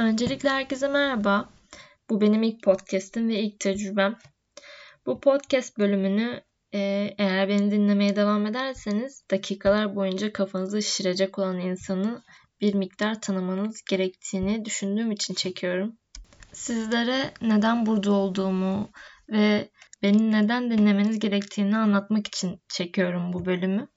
Öncelikle herkese merhaba. Bu benim ilk podcast'im ve ilk tecrübem. Bu podcast bölümünü e, eğer beni dinlemeye devam ederseniz dakikalar boyunca kafanızı şişirecek olan insanı bir miktar tanımanız gerektiğini düşündüğüm için çekiyorum. Sizlere neden burada olduğumu ve beni neden dinlemeniz gerektiğini anlatmak için çekiyorum bu bölümü.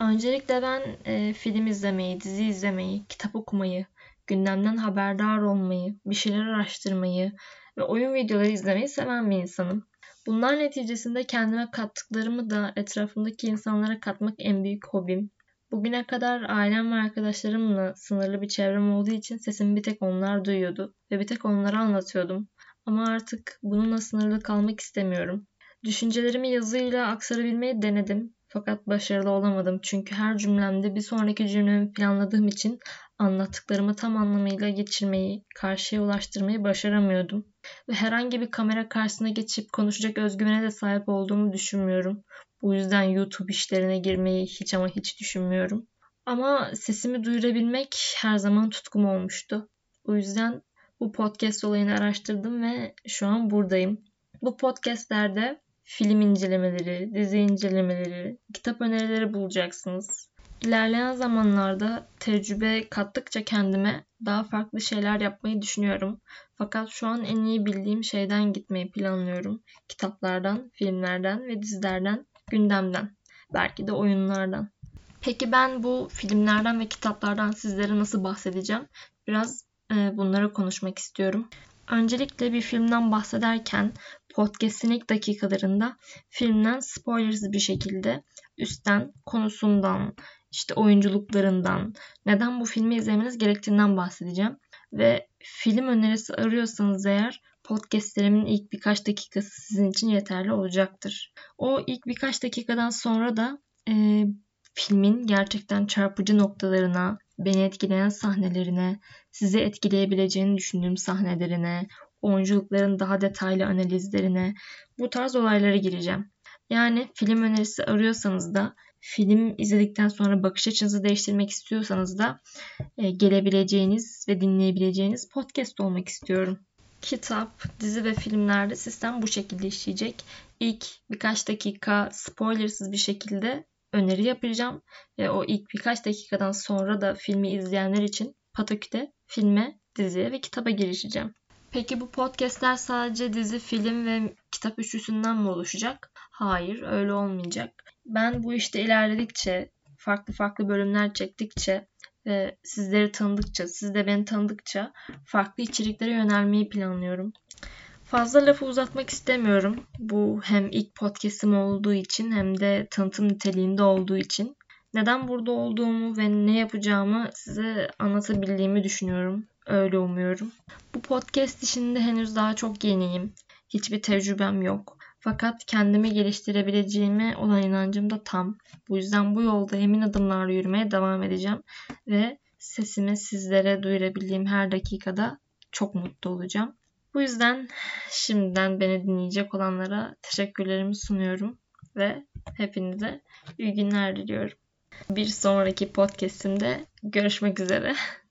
Öncelikle ben e, film izlemeyi, dizi izlemeyi, kitap okumayı, gündemden haberdar olmayı, bir şeyler araştırmayı ve oyun videoları izlemeyi seven bir insanım. Bunlar neticesinde kendime kattıklarımı da etrafımdaki insanlara katmak en büyük hobim. Bugüne kadar ailem ve arkadaşlarımla sınırlı bir çevrem olduğu için sesimi bir tek onlar duyuyordu ve bir tek onlara anlatıyordum. Ama artık bununla sınırlı kalmak istemiyorum. Düşüncelerimi yazıyla aktarabilmeyi denedim fakat başarılı olamadım çünkü her cümlemde bir sonraki cümlemi planladığım için anlattıklarımı tam anlamıyla geçirmeyi, karşıya ulaştırmayı başaramıyordum. Ve herhangi bir kamera karşısına geçip konuşacak özgüvene de sahip olduğumu düşünmüyorum. Bu yüzden YouTube işlerine girmeyi hiç ama hiç düşünmüyorum. Ama sesimi duyurabilmek her zaman tutkum olmuştu. O yüzden bu podcast olayını araştırdım ve şu an buradayım. Bu podcastlerde film incelemeleri, dizi incelemeleri, kitap önerileri bulacaksınız. İlerleyen zamanlarda tecrübe kattıkça kendime daha farklı şeyler yapmayı düşünüyorum. Fakat şu an en iyi bildiğim şeyden gitmeyi planlıyorum. Kitaplardan, filmlerden ve dizilerden, gündemden, belki de oyunlardan. Peki ben bu filmlerden ve kitaplardan sizlere nasıl bahsedeceğim? Biraz e, bunları konuşmak istiyorum. Öncelikle bir filmden bahsederken podcast'in ilk dakikalarında filmden spoilersız bir şekilde üstten konusundan, işte oyunculuklarından, neden bu filmi izlemeniz gerektiğinden bahsedeceğim. Ve film önerisi arıyorsanız eğer podcastlerimin ilk birkaç dakikası sizin için yeterli olacaktır. O ilk birkaç dakikadan sonra da e, filmin gerçekten çarpıcı noktalarına, beni etkileyen sahnelerine, sizi etkileyebileceğini düşündüğüm sahnelerine, oyunculukların daha detaylı analizlerine, bu tarz olaylara gireceğim. Yani film önerisi arıyorsanız da film izledikten sonra bakış açınızı değiştirmek istiyorsanız da e, gelebileceğiniz ve dinleyebileceğiniz podcast olmak istiyorum. Kitap, dizi ve filmlerde sistem bu şekilde işleyecek. İlk birkaç dakika spoilersız bir şekilde öneri yapacağım. Ve o ilk birkaç dakikadan sonra da filmi izleyenler için Pataküte filme, diziye ve kitaba girişeceğim. Peki bu podcastler sadece dizi, film ve kitap üçlüsünden mi oluşacak? Hayır, öyle olmayacak. Ben bu işte ilerledikçe, farklı farklı bölümler çektikçe ve sizleri tanıdıkça, siz de beni tanıdıkça farklı içeriklere yönelmeyi planlıyorum. Fazla lafı uzatmak istemiyorum. Bu hem ilk podcast'im olduğu için hem de tanıtım niteliğinde olduğu için. Neden burada olduğumu ve ne yapacağımı size anlatabildiğimi düşünüyorum. Öyle umuyorum. Bu podcast işinde henüz daha çok yeniyim. Hiçbir tecrübem yok. Fakat kendimi geliştirebileceğime olan inancım da tam. Bu yüzden bu yolda emin adımlarla yürümeye devam edeceğim ve sesimi sizlere duyurabildiğim her dakikada çok mutlu olacağım. Bu yüzden şimdiden beni dinleyecek olanlara teşekkürlerimi sunuyorum ve hepinize iyi günler diliyorum. Bir sonraki podcast'imde görüşmek üzere.